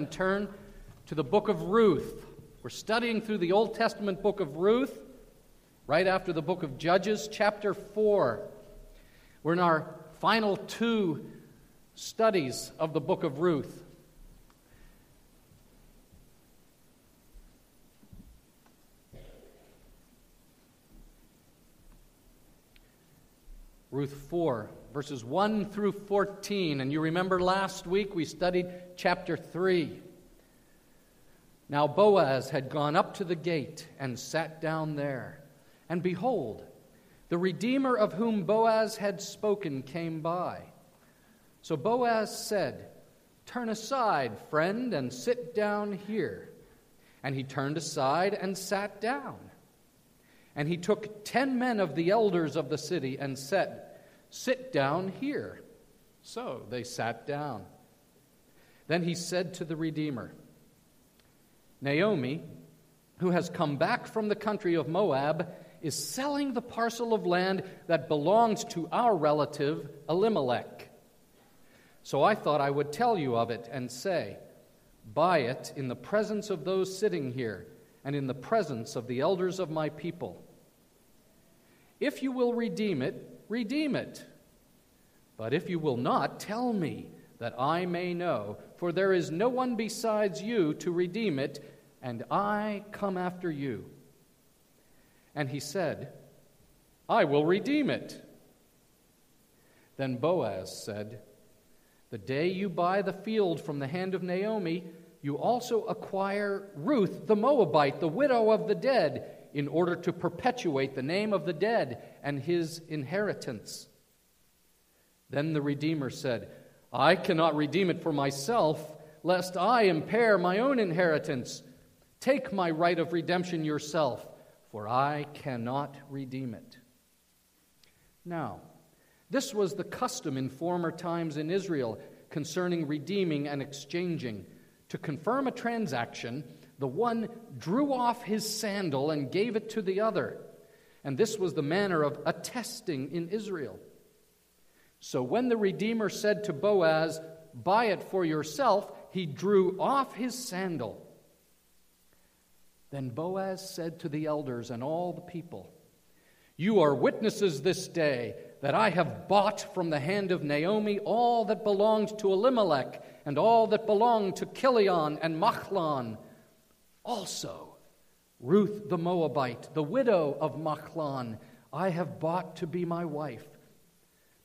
and turn to the book of Ruth. We're studying through the Old Testament book of Ruth, right after the book of Judges, chapter 4. We're in our final two studies of the book of Ruth. Ruth 4, verses 1 through 14. And you remember last week we studied chapter 3. Now Boaz had gone up to the gate and sat down there. And behold, the Redeemer of whom Boaz had spoken came by. So Boaz said, Turn aside, friend, and sit down here. And he turned aside and sat down. And he took ten men of the elders of the city and said, Sit down here. So they sat down. Then he said to the Redeemer, Naomi, who has come back from the country of Moab, is selling the parcel of land that belongs to our relative Elimelech. So I thought I would tell you of it and say, Buy it in the presence of those sitting here and in the presence of the elders of my people. If you will redeem it, redeem it. But if you will not, tell me that I may know, for there is no one besides you to redeem it, and I come after you. And he said, I will redeem it. Then Boaz said, The day you buy the field from the hand of Naomi, you also acquire Ruth the Moabite, the widow of the dead, in order to perpetuate the name of the dead and his inheritance. Then the Redeemer said, I cannot redeem it for myself, lest I impair my own inheritance. Take my right of redemption yourself, for I cannot redeem it. Now, this was the custom in former times in Israel concerning redeeming and exchanging. To confirm a transaction, the one drew off his sandal and gave it to the other. And this was the manner of attesting in Israel. So when the Redeemer said to Boaz, Buy it for yourself, he drew off his sandal. Then Boaz said to the elders and all the people, You are witnesses this day that I have bought from the hand of Naomi all that belonged to Elimelech and all that belonged to Chilion and Machlon. Also, Ruth the Moabite, the widow of Machlon, I have bought to be my wife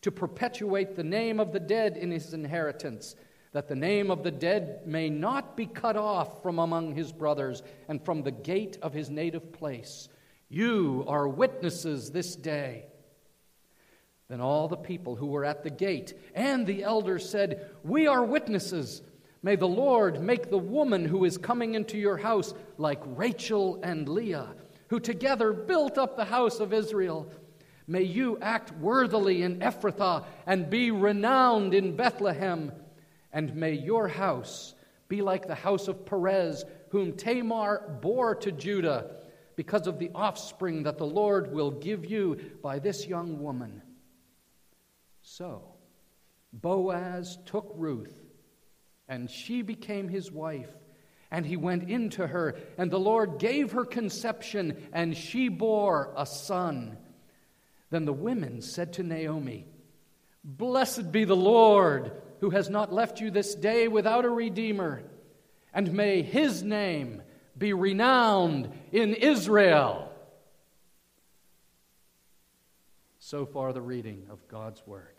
to perpetuate the name of the dead in his inheritance, that the name of the dead may not be cut off from among his brothers and from the gate of his native place. You are witnesses this day. Then all the people who were at the gate and the elders said, We are witnesses. May the Lord make the woman who is coming into your house like Rachel and Leah, who together built up the house of Israel. May you act worthily in Ephrathah and be renowned in Bethlehem. And may your house be like the house of Perez, whom Tamar bore to Judah, because of the offspring that the Lord will give you by this young woman. So Boaz took Ruth, and she became his wife. And he went into her, and the Lord gave her conception, and she bore a son. Then the women said to Naomi, Blessed be the Lord, who has not left you this day without a redeemer, and may his name be renowned in Israel. So far, the reading of God's Word.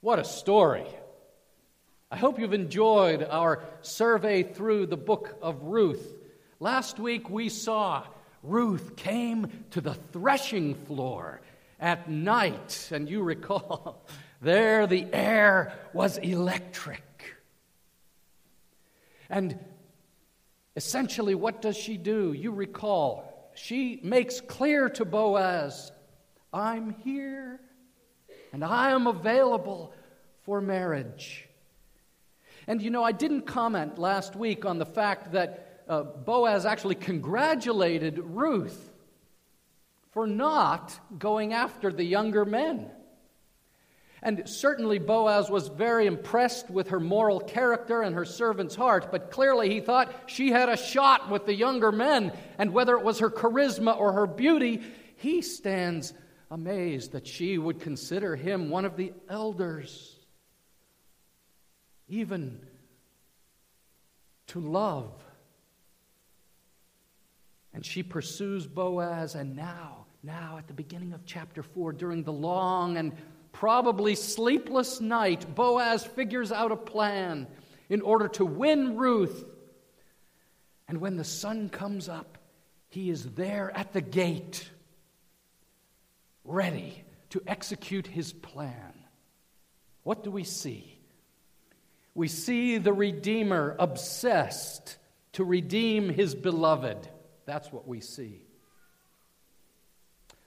What a story! I hope you've enjoyed our survey through the book of Ruth. Last week we saw Ruth came to the threshing floor at night, and you recall, there the air was electric. And essentially, what does she do? You recall, she makes clear to Boaz, I'm here and I am available for marriage. And you know, I didn't comment last week on the fact that uh, Boaz actually congratulated Ruth for not going after the younger men. And certainly Boaz was very impressed with her moral character and her servant's heart, but clearly he thought she had a shot with the younger men, and whether it was her charisma or her beauty, he stands amazed that she would consider him one of the elders. Even to love. And she pursues Boaz, and now, now at the beginning of chapter 4, during the long and probably sleepless night, Boaz figures out a plan in order to win Ruth. And when the sun comes up, he is there at the gate, ready to execute his plan. What do we see? We see the Redeemer obsessed to redeem his beloved. That's what we see.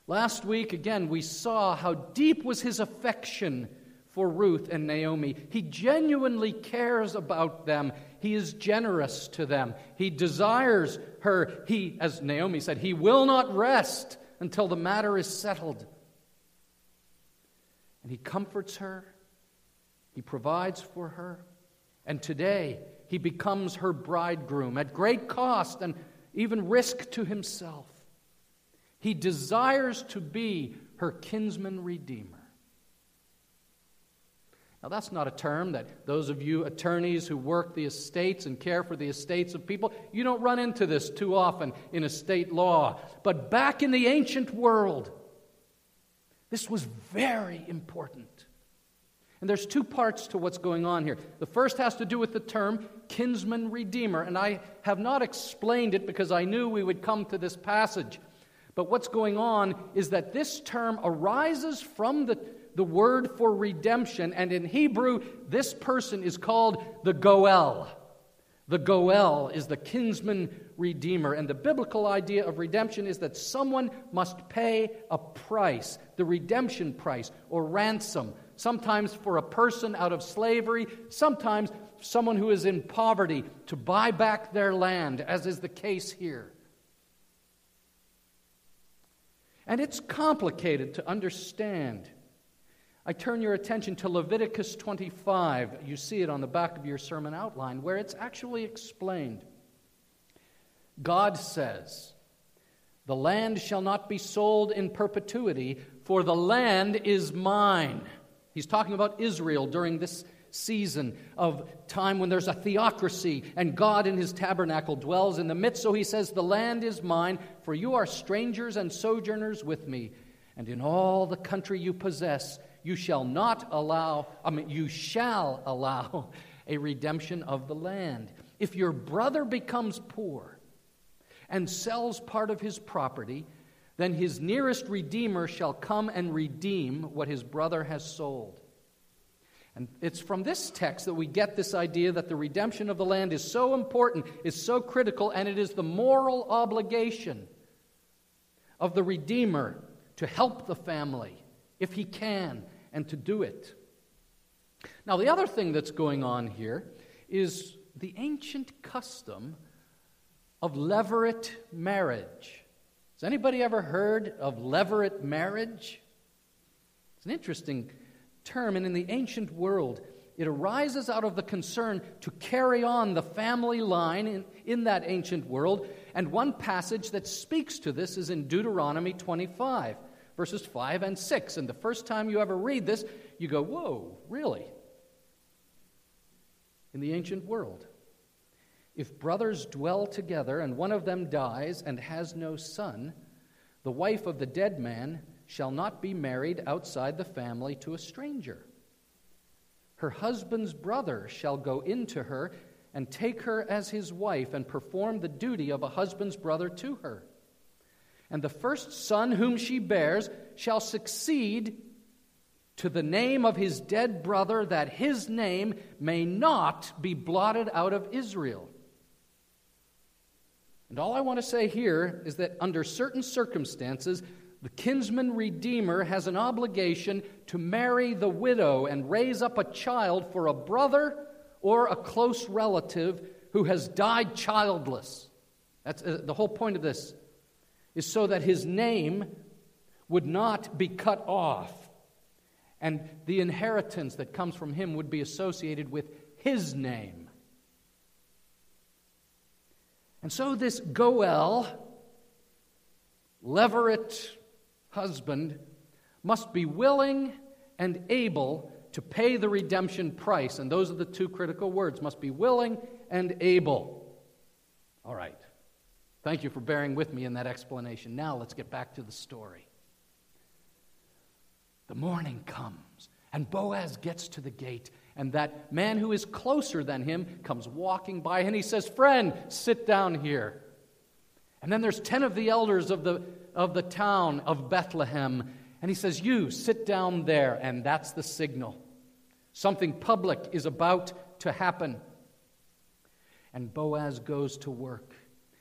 Last week, again, we saw how deep was his affection for Ruth and Naomi. He genuinely cares about them. He is generous to them. He desires her. He, as Naomi said, he will not rest until the matter is settled. And he comforts her, he provides for her. And today, he becomes her bridegroom at great cost and even risk to himself. He desires to be her kinsman redeemer. Now, that's not a term that those of you attorneys who work the estates and care for the estates of people, you don't run into this too often in estate law. But back in the ancient world, this was very important. And there's two parts to what's going on here. The first has to do with the term kinsman redeemer, and I have not explained it because I knew we would come to this passage. But what's going on is that this term arises from the, the word for redemption, and in Hebrew, this person is called the Goel. The Goel is the kinsman redeemer. And the biblical idea of redemption is that someone must pay a price, the redemption price or ransom, sometimes for a person out of slavery, sometimes someone who is in poverty to buy back their land, as is the case here. And it's complicated to understand. I turn your attention to Leviticus 25. You see it on the back of your sermon outline, where it's actually explained. God says, The land shall not be sold in perpetuity, for the land is mine. He's talking about Israel during this season of time when there's a theocracy and God in his tabernacle dwells in the midst. So he says, The land is mine, for you are strangers and sojourners with me. And in all the country you possess, you shall not allow, I mean, you shall allow a redemption of the land. If your brother becomes poor and sells part of his property, then his nearest redeemer shall come and redeem what his brother has sold. And it's from this text that we get this idea that the redemption of the land is so important, is so critical, and it is the moral obligation of the Redeemer to help the family if he can and to do it. Now, the other thing that's going on here is the ancient custom of levirate marriage. Has anybody ever heard of levirate marriage? It's an interesting term, and in the ancient world, it arises out of the concern to carry on the family line in, in that ancient world. And one passage that speaks to this is in Deuteronomy 25, verses 5 and 6. And the first time you ever read this, you go, Whoa, really? In the ancient world. If brothers dwell together and one of them dies and has no son, the wife of the dead man shall not be married outside the family to a stranger. Her husband's brother shall go into her and take her as his wife and perform the duty of a husband's brother to her. And the first son whom she bears shall succeed to the name of his dead brother, that his name may not be blotted out of Israel. And all I want to say here is that under certain circumstances, the kinsman redeemer has an obligation to marry the widow and raise up a child for a brother or a close relative who has died childless. That's uh, the whole point of this is so that his name would not be cut off and the inheritance that comes from him would be associated with his name. And so this Goel, levirate husband, must be willing and able to pay the redemption price. And those are the two critical words must be willing and able. All right. Thank you for bearing with me in that explanation. Now let's get back to the story. The morning comes, and Boaz gets to the gate, and that man who is closer than him comes walking by, and he says, Friend, sit down here. And then there's 10 of the elders of the, of the town of Bethlehem, and he says, You sit down there, and that's the signal. Something public is about to happen. And Boaz goes to work.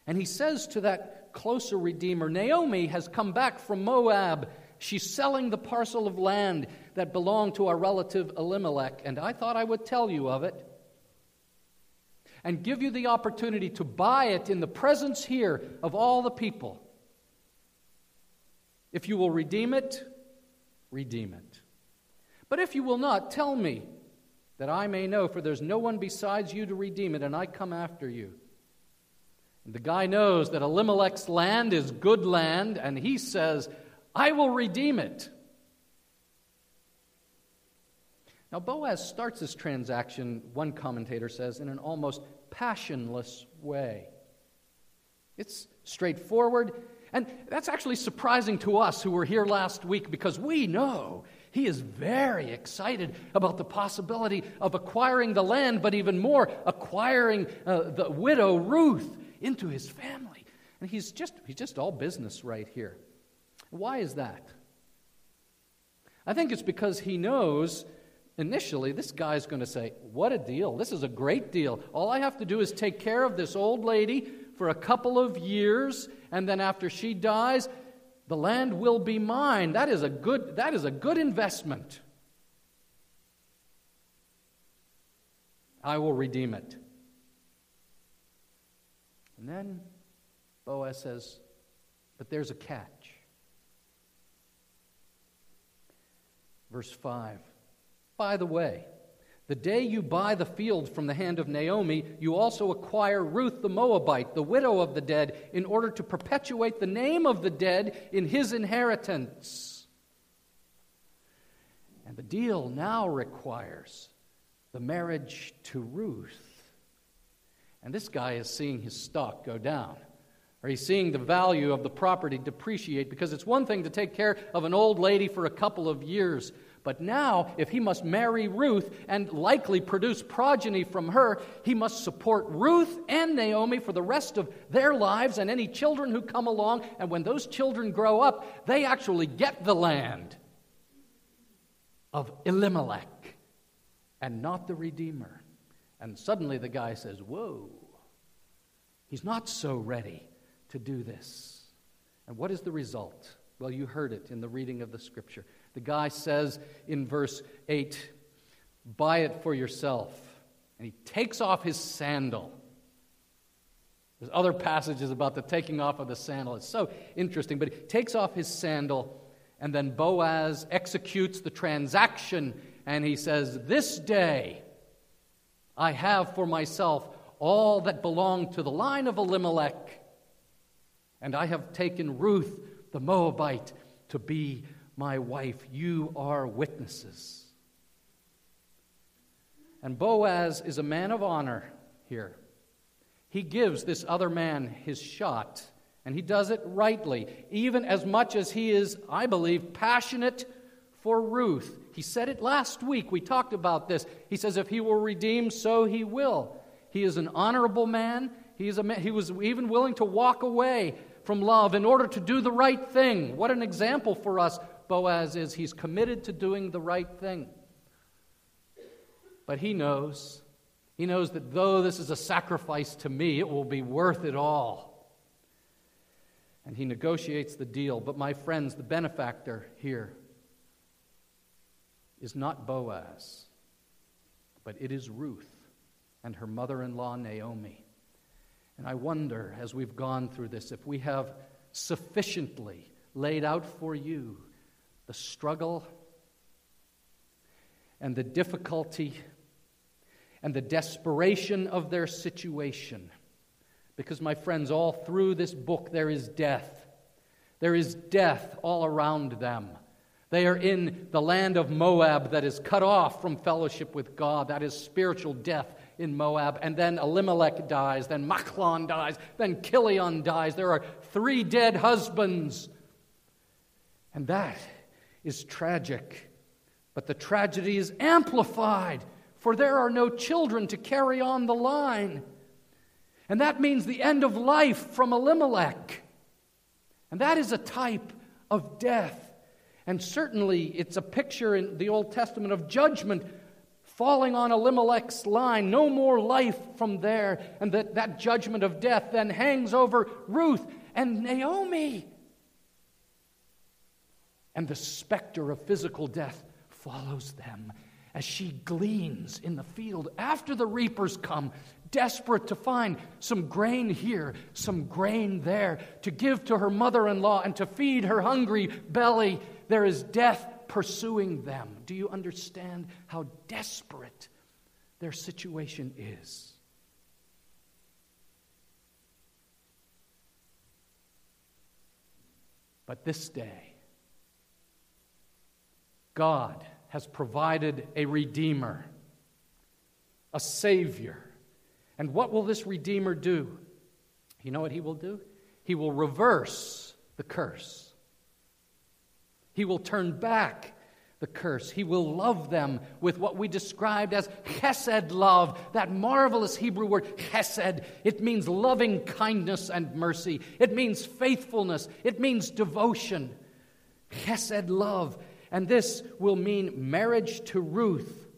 And he says to that closer redeemer, Naomi has come back from Moab. She's selling the parcel of land that belonged to our relative Elimelech, and I thought I would tell you of it and give you the opportunity to buy it in the presence here of all the people. If you will redeem it, redeem it. But if you will not, tell me, that I may know, for there's no one besides you to redeem it, and I come after you. The guy knows that Elimelech's land is good land, and he says, I will redeem it. Now, Boaz starts this transaction, one commentator says, in an almost passionless way. It's straightforward, and that's actually surprising to us who were here last week because we know he is very excited about the possibility of acquiring the land, but even more, acquiring uh, the widow Ruth into his family. And he's just, he's just all business right here. Why is that? I think it's because he knows initially this guy's going to say, What a deal. This is a great deal. All I have to do is take care of this old lady for a couple of years, and then after she dies, the land will be mine. That is a good, that is a good investment. I will redeem it. And then Boaz says, But there's a catch. Verse 5 By the way, the day you buy the field from the hand of Naomi, you also acquire Ruth the Moabite, the widow of the dead, in order to perpetuate the name of the dead in his inheritance. And the deal now requires the marriage to Ruth. And this guy is seeing his stock go down. Or he's seeing the value of the property depreciate because it's one thing to take care of an old lady for a couple of years. But now, if he must marry Ruth and likely produce progeny from her, he must support Ruth and Naomi for the rest of their lives and any children who come along. And when those children grow up, they actually get the land of Elimelech and not the Redeemer. And suddenly the guy says, Whoa, he's not so ready to do this. And what is the result? Well, you heard it in the reading of the scripture. The guy says in verse 8, Buy it for yourself. And he takes off his sandal. There's other passages about the taking off of the sandal. It's so interesting, but he takes off his sandal, and then Boaz executes the transaction, and he says, This day, I have for myself all that belonged to the line of Elimelech, and I have taken Ruth the Moabite to be my wife. You are witnesses. And Boaz is a man of honor here. He gives this other man his shot, and he does it rightly, even as much as he is, I believe, passionate for Ruth. He said it last week. We talked about this. He says, If he will redeem, so he will. He is an honorable man. He, is a man, he was even willing to walk away from love in order to do the right thing. What an example for us Boaz is. He's committed to doing the right thing. But he knows. He knows that though this is a sacrifice to me, it will be worth it all. And he negotiates the deal. But my friends, the benefactor here is not Boaz, but it is Ruth and her mother in law, Naomi. And I wonder, as we've gone through this, if we have sufficiently laid out for you the struggle and the difficulty and the desperation of their situation. Because, my friends, all through this book there is death. There is death all around them. They are in the land of Moab that is cut off from fellowship with God. That is spiritual death in Moab. And then Elimelech dies, then Machlon dies, then Chilion dies. There are three dead husbands. And that is tragic. But the tragedy is amplified, for there are no children to carry on the line. And that means the end of life from Elimelech. And that is a type of death. And certainly it's a picture in the Old Testament of judgment falling on Elimelech's line. No more life from there. And that, that judgment of death then hangs over Ruth and Naomi. And the specter of physical death follows them as she gleans in the field after the reapers come, desperate to find some grain here, some grain there, to give to her mother in law and to feed her hungry belly. There is death pursuing them. Do you understand how desperate their situation is? But this day, God has provided a Redeemer, a Savior. And what will this Redeemer do? You know what he will do? He will reverse the curse. He will turn back the curse. He will love them with what we described as chesed love, that marvelous Hebrew word chesed. It means loving kindness and mercy, it means faithfulness, it means devotion. Chesed love. And this will mean marriage to Ruth.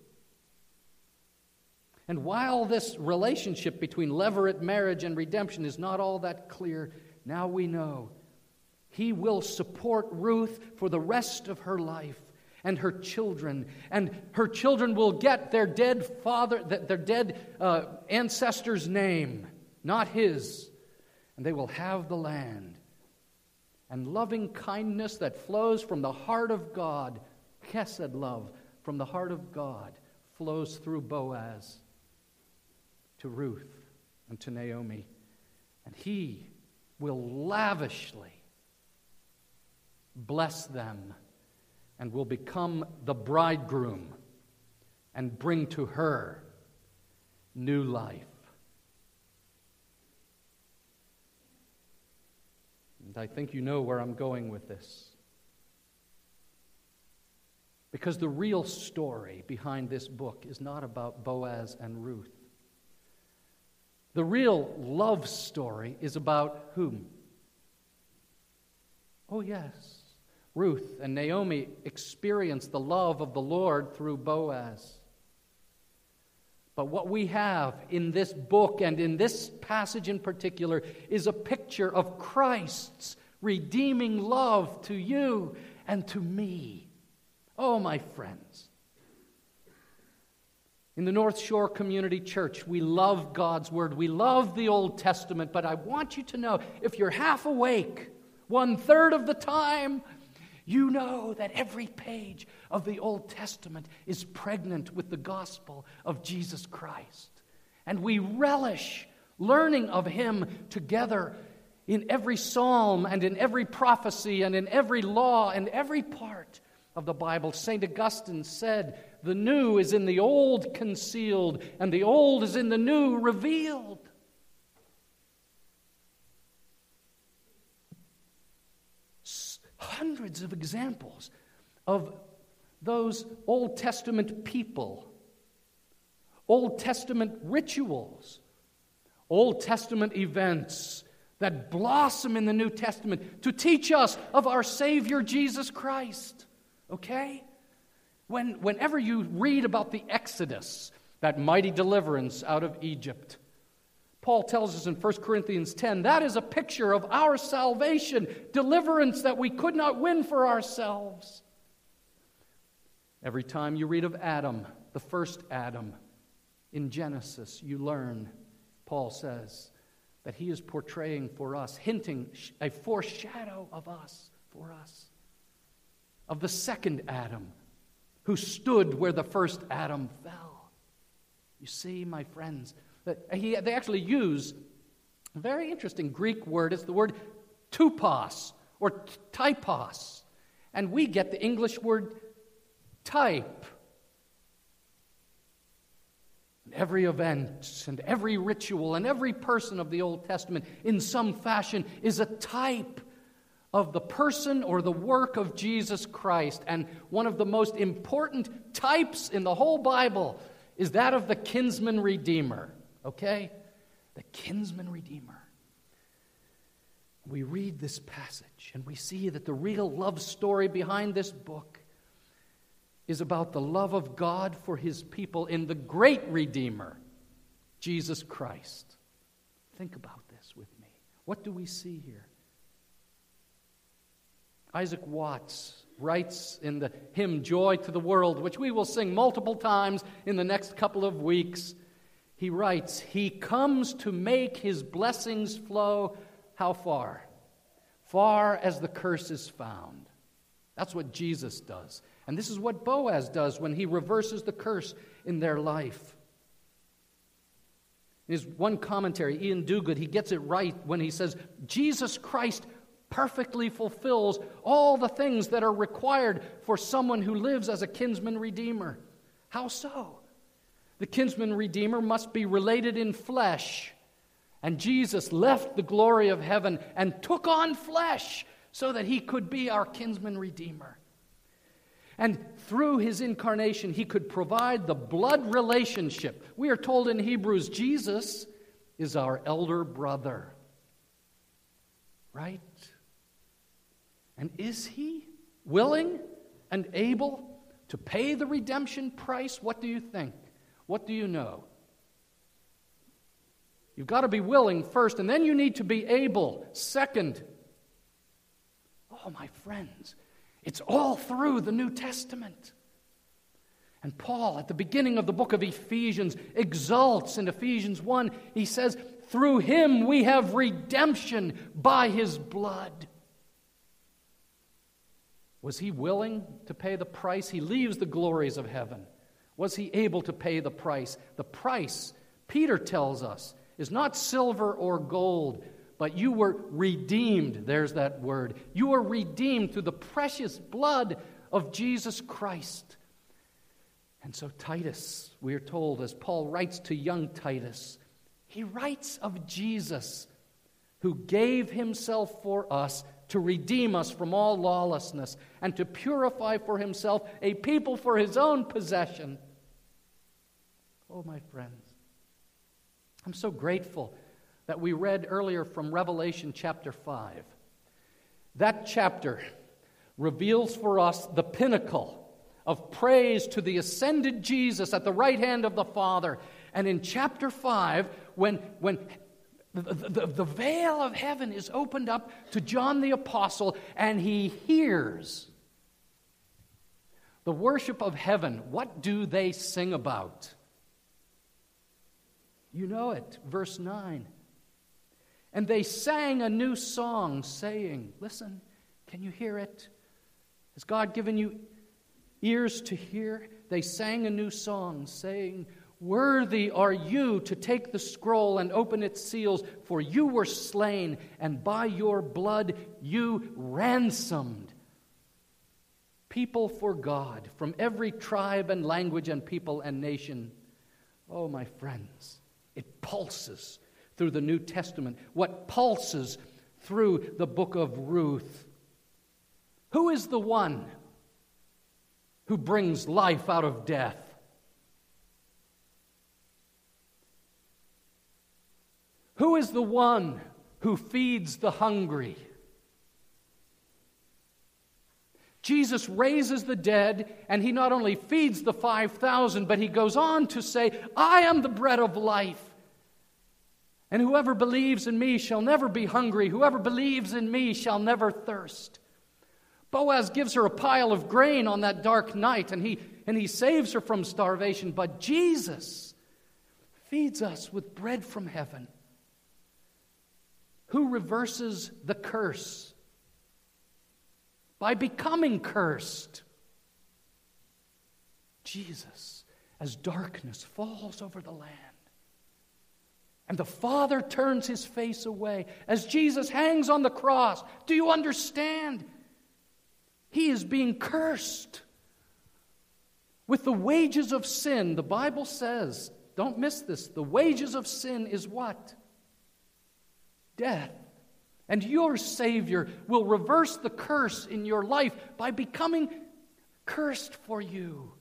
And while this relationship between levirate marriage and redemption is not all that clear, now we know he will support Ruth for the rest of her life and her children. And her children will get their dead father, their dead uh, ancestor's name, not his. And they will have the land and loving kindness that flows from the heart of God, chesed love from the heart of God, flows through Boaz to Ruth and to Naomi. And he will lavishly bless them and will become the bridegroom and bring to her new life. And I think you know where I'm going with this. Because the real story behind this book is not about Boaz and Ruth. The real love story is about whom? Oh, yes. Ruth and Naomi experienced the love of the Lord through Boaz. But what we have in this book and in this passage in particular is a picture of Christ's redeeming love to you and to me. Oh, my friends. In the North Shore Community Church, we love God's Word. We love the Old Testament, but I want you to know if you're half awake, one third of the time, you know that every page of the Old Testament is pregnant with the gospel of Jesus Christ. And we relish learning of him together in every psalm and in every prophecy and in every law and every part of the Bible. St. Augustine said, The new is in the old concealed, and the old is in the new revealed. Hundreds of examples of those Old Testament people, Old Testament rituals, Old Testament events that blossom in the New Testament to teach us of our Savior Jesus Christ. Okay? When, whenever you read about the Exodus, that mighty deliverance out of Egypt, Paul tells us in 1 Corinthians 10 that is a picture of our salvation, deliverance that we could not win for ourselves. Every time you read of Adam, the first Adam, in Genesis, you learn, Paul says, that he is portraying for us, hinting a foreshadow of us, for us, of the second Adam, who stood where the first Adam fell. You see, my friends, he, they actually use a very interesting Greek word. It's the word tupos or typos. And we get the English word type. Every event and every ritual and every person of the Old Testament, in some fashion, is a type of the person or the work of Jesus Christ. And one of the most important types in the whole Bible is that of the kinsman redeemer. Okay? The kinsman redeemer. We read this passage and we see that the real love story behind this book is about the love of God for his people in the great Redeemer, Jesus Christ. Think about this with me. What do we see here? Isaac Watts writes in the hymn Joy to the World, which we will sing multiple times in the next couple of weeks. He writes, He comes to make his blessings flow how far? Far as the curse is found. That's what Jesus does. And this is what Boaz does when he reverses the curse in their life. In his one commentary, Iain Duguid, he gets it right when he says, Jesus Christ perfectly fulfills all the things that are required for someone who lives as a kinsman redeemer. How so? The kinsman redeemer must be related in flesh. And Jesus left the glory of heaven and took on flesh so that he could be our kinsman redeemer. And through his incarnation, he could provide the blood relationship. We are told in Hebrews, Jesus is our elder brother. Right? And is he willing and able to pay the redemption price? What do you think? What do you know? You've got to be willing first, and then you need to be able second. Oh, my friends, it's all through the New Testament. And Paul, at the beginning of the book of Ephesians, exalts in Ephesians 1. He says, Through him we have redemption by his blood. Was he willing to pay the price? He leaves the glories of heaven. Was he able to pay the price? The price, Peter tells us, is not silver or gold, but you were redeemed. There's that word. You were redeemed through the precious blood of Jesus Christ. And so, Titus, we are told, as Paul writes to young Titus, he writes of Jesus who gave himself for us to redeem us from all lawlessness and to purify for himself a people for his own possession. Oh, my friends, I'm so grateful that we read earlier from Revelation chapter 5. That chapter reveals for us the pinnacle of praise to the ascended Jesus at the right hand of the Father. And in chapter 5, when, when the, the, the, veil of heaven is opened up to John the Apostle, and he hears the worship of heaven. What do they sing about? You know it, verse 9. And they sang a new song, saying, Listen, can you hear it? Has God given you ears to hear? They sang a new song, saying, Worthy are you to take the scroll and open its seals, for you were slain, and by your blood you ransomed people for God from every tribe and language and people and nation. Oh, my friends, it pulses through the New Testament, what pulses through the book of Ruth. Who is the one who brings life out of death? Who is the one who feeds the hungry? Jesus raises the dead, and he not only feeds the 5,000, but he goes on to say, I am the bread of life. And whoever believes in me shall never be hungry. Whoever believes in me shall never thirst. Boaz gives her a pile of grain on that dark night, and he, and he saves her from starvation. But Jesus feeds us with bread from heaven. Who reverses the curse? By becoming cursed. Jesus as darkness falls over the land. And the Father turns his face away as Jesus hangs on the cross. Do you understand? He is being cursed with the wages of sin. The Bible says, don't miss this, the wages of sin is what? Death. And your Savior will reverse the curse in your life by becoming cursed for you.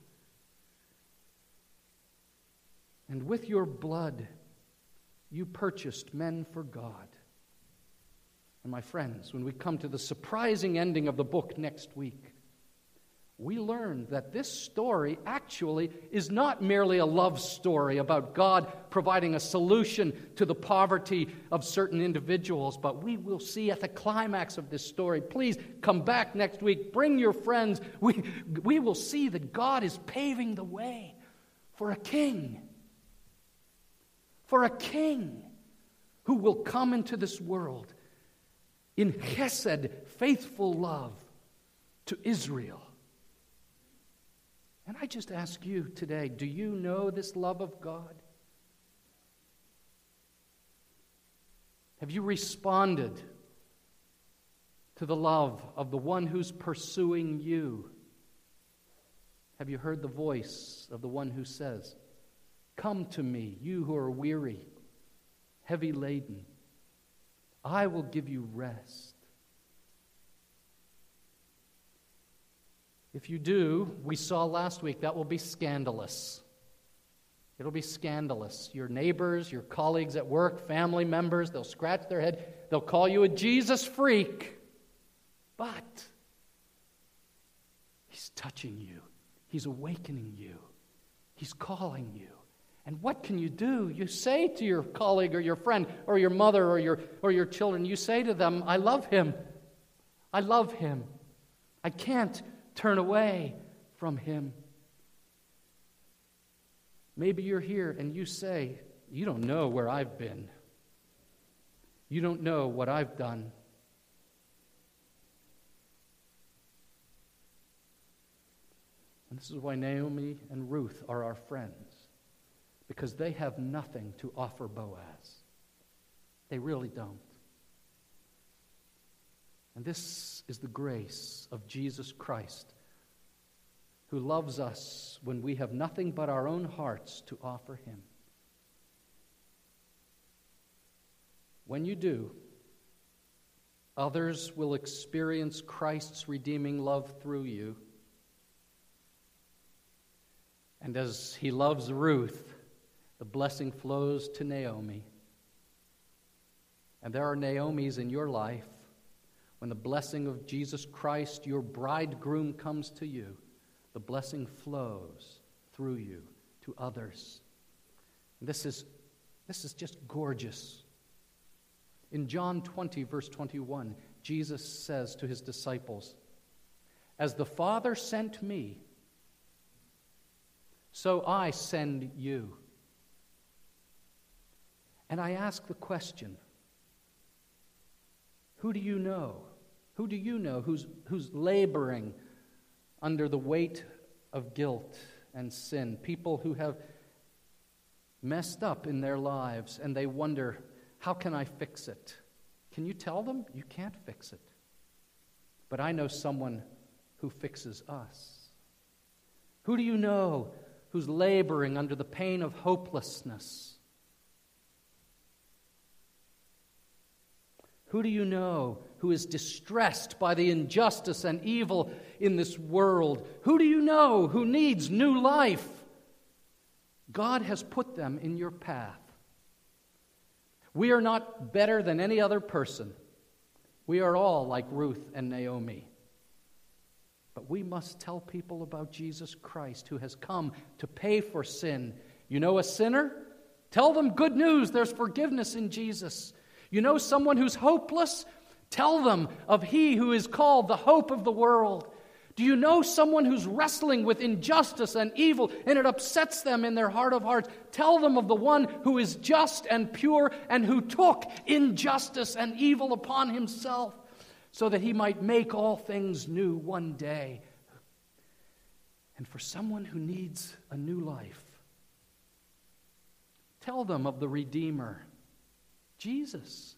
And with your blood, you purchased men for God. And my friends, when we come to the surprising ending of the book next week, we learn that this story actually is not merely a love story about God providing a solution to the poverty of certain individuals, but we will see at the climax of this story. Please come back next week, bring your friends. We, we will see that God is paving the way for a king. For a king who will come into this world in chesed, faithful love to Israel and I just ask you today do you know this love of God? Have you responded to the love of the one who's pursuing you? Have you heard the voice of the one who says, Come to me, you who are weary, heavy laden. I will give you rest. If you do, we saw last week, that will be scandalous. It'll be scandalous. Your neighbors, your colleagues at work, family members, they'll scratch their head. They'll call you a Jesus freak. But He's touching you, He's awakening you, He's calling you. And what can you do? You say to your colleague or your friend or your mother or your, or your children, you say to them, I love him. I love him. I can't turn away from Him. Maybe you're here and you say, You don't know where I've been. You don't know what I've done. And this is why Naomi and Ruth are our friends, because they have nothing to offer Boaz. They really don't. And this is the grace of Jesus Christ, who loves us when we have nothing but our own hearts to offer him. When you do, others will experience Christ's redeeming love through you. And as he loves Ruth, the blessing flows to Naomi. And there are Naomi's in your life when the blessing of Jesus Christ, your bridegroom, comes to you, the blessing flows through you to others. This is, this is just gorgeous. In John 20, verse 21, Jesus says to his disciples, As the Father sent me, so I send you. And I ask the question who do you know? Who do you know who's, who's laboring under the weight of guilt and sin? People who have messed up in their lives and they wonder, how can I fix it? Can you tell them? You can't fix it. But I know someone who fixes us. Who do you know who's laboring under the pain of hopelessness? Who do you know who is distressed by the injustice and evil in this world? Who do you know who needs new life? God has put them in your path. We are not better than any other person. We are all like Ruth and Naomi. But we must tell people about Jesus Christ who has come to pay for sin. You know a sinner? Tell them good news. There's forgiveness in Jesus. You know someone who's hopeless? Tell them of He who is called the hope of the world. Do you know someone who's wrestling with injustice and evil and it upsets them in their heart of hearts? Tell them of the one who is just and pure and who took injustice and evil upon himself so that he might make all things new one day. And for someone who needs a new life, tell them of the Redeemer, Jesus,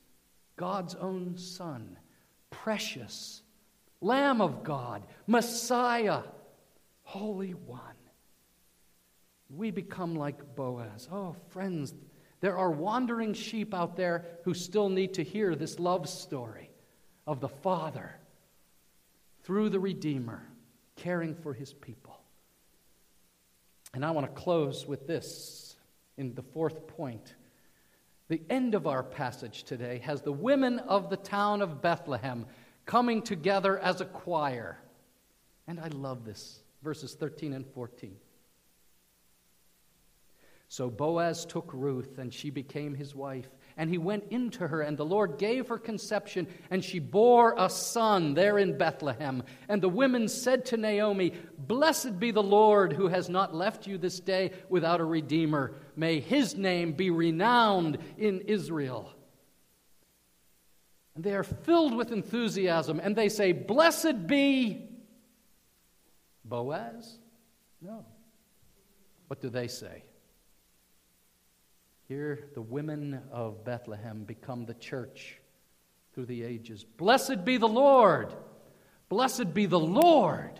God's own Son, precious, Lamb of God, Messiah, Holy One. We become like Boaz. Oh, friends, there are wandering sheep out there who still need to hear this love story of the Father through the Redeemer caring for his people. And I want to close with this in the fourth point. The end of our passage today has the women of the town of Bethlehem coming together as a choir. And I love this, verses 13 and 14. So Boaz took Ruth, and she became his wife. And he went into her, and the Lord gave her conception, and she bore a son there in Bethlehem. And the women said to Naomi, Blessed be the Lord who has not left you this day without a redeemer. May his name be renowned in Israel. And they are filled with enthusiasm, and they say, Blessed be Boaz? No. What do they say? Here, the women of Bethlehem become the church through the ages. Blessed be the Lord! Blessed be the Lord!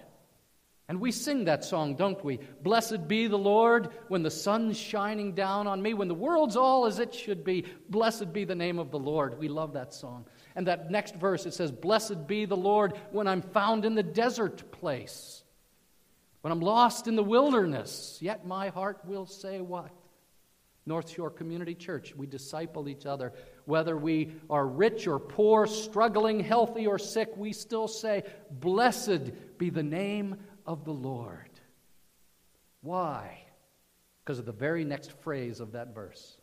And we sing that song, don't we? Blessed be the Lord when the sun's shining down on me, when the world's all as it should be. Blessed be the name of the Lord. We love that song. And that next verse, it says, Blessed be the Lord when I'm found in the desert place, when I'm lost in the wilderness. Yet my heart will say, What? North Shore Community Church. We disciple each other. Whether we are rich or poor, struggling, healthy or sick, we still say, Blessed be the name of the Lord. Why? Because of the very next phrase of that verse.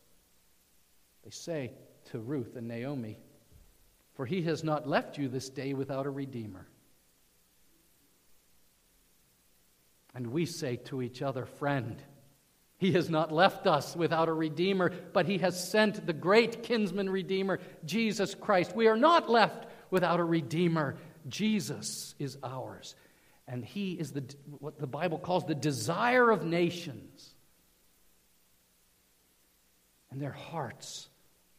They say to Ruth and Naomi, For he has not left you this day without a redeemer. And we say to each other, Friend, he has not left us without a Redeemer, but He has sent the great kinsman Redeemer, Jesus Christ. We are not left without a Redeemer. Jesus is ours. And He is the, what the Bible calls the desire of nations. And their hearts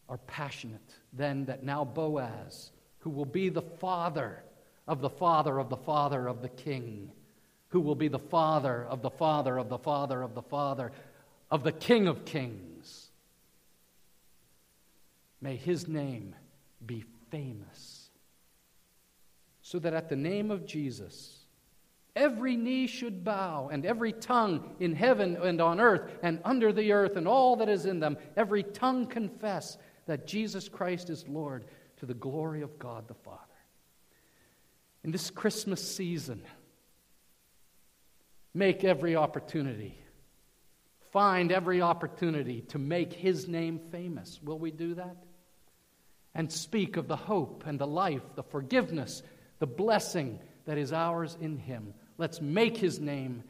are passionate then that now Boaz, who will be the father of the father of the father of the king, who will be the father of the father of the father of the father of the King of Kings. May his name be famous, so that at the name of Jesus, every knee should bow, and every tongue in heaven and on earth and under the earth and all that is in them, every tongue confess that Jesus Christ is Lord to the glory of God the Father. In this Christmas season, make every opportunity find every opportunity to make his name famous. Will we do that? And speak of the hope and the life, the forgiveness, the blessing that is ours in him. Let's make his name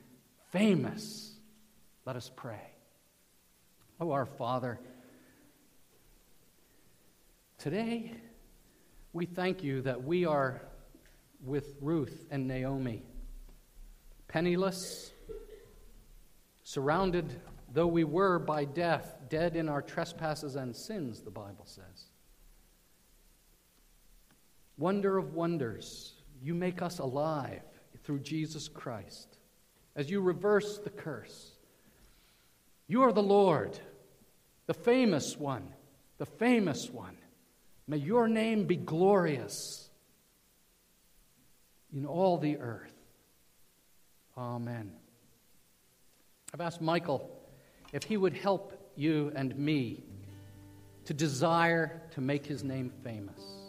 famous. Let us pray. Oh, our Father, today we thank you that we are with Ruth and Naomi, penniless, surrounded though we were by death, dead in our trespasses and sins, the Bible says. Wonder of wonders, you make us alive through Jesus Christ. As you reverse the curse, you are the Lord, the famous one, the famous one. May your name be glorious in all the earth. Amen. I've asked Michael if he would help you and me to desire to make his name famous.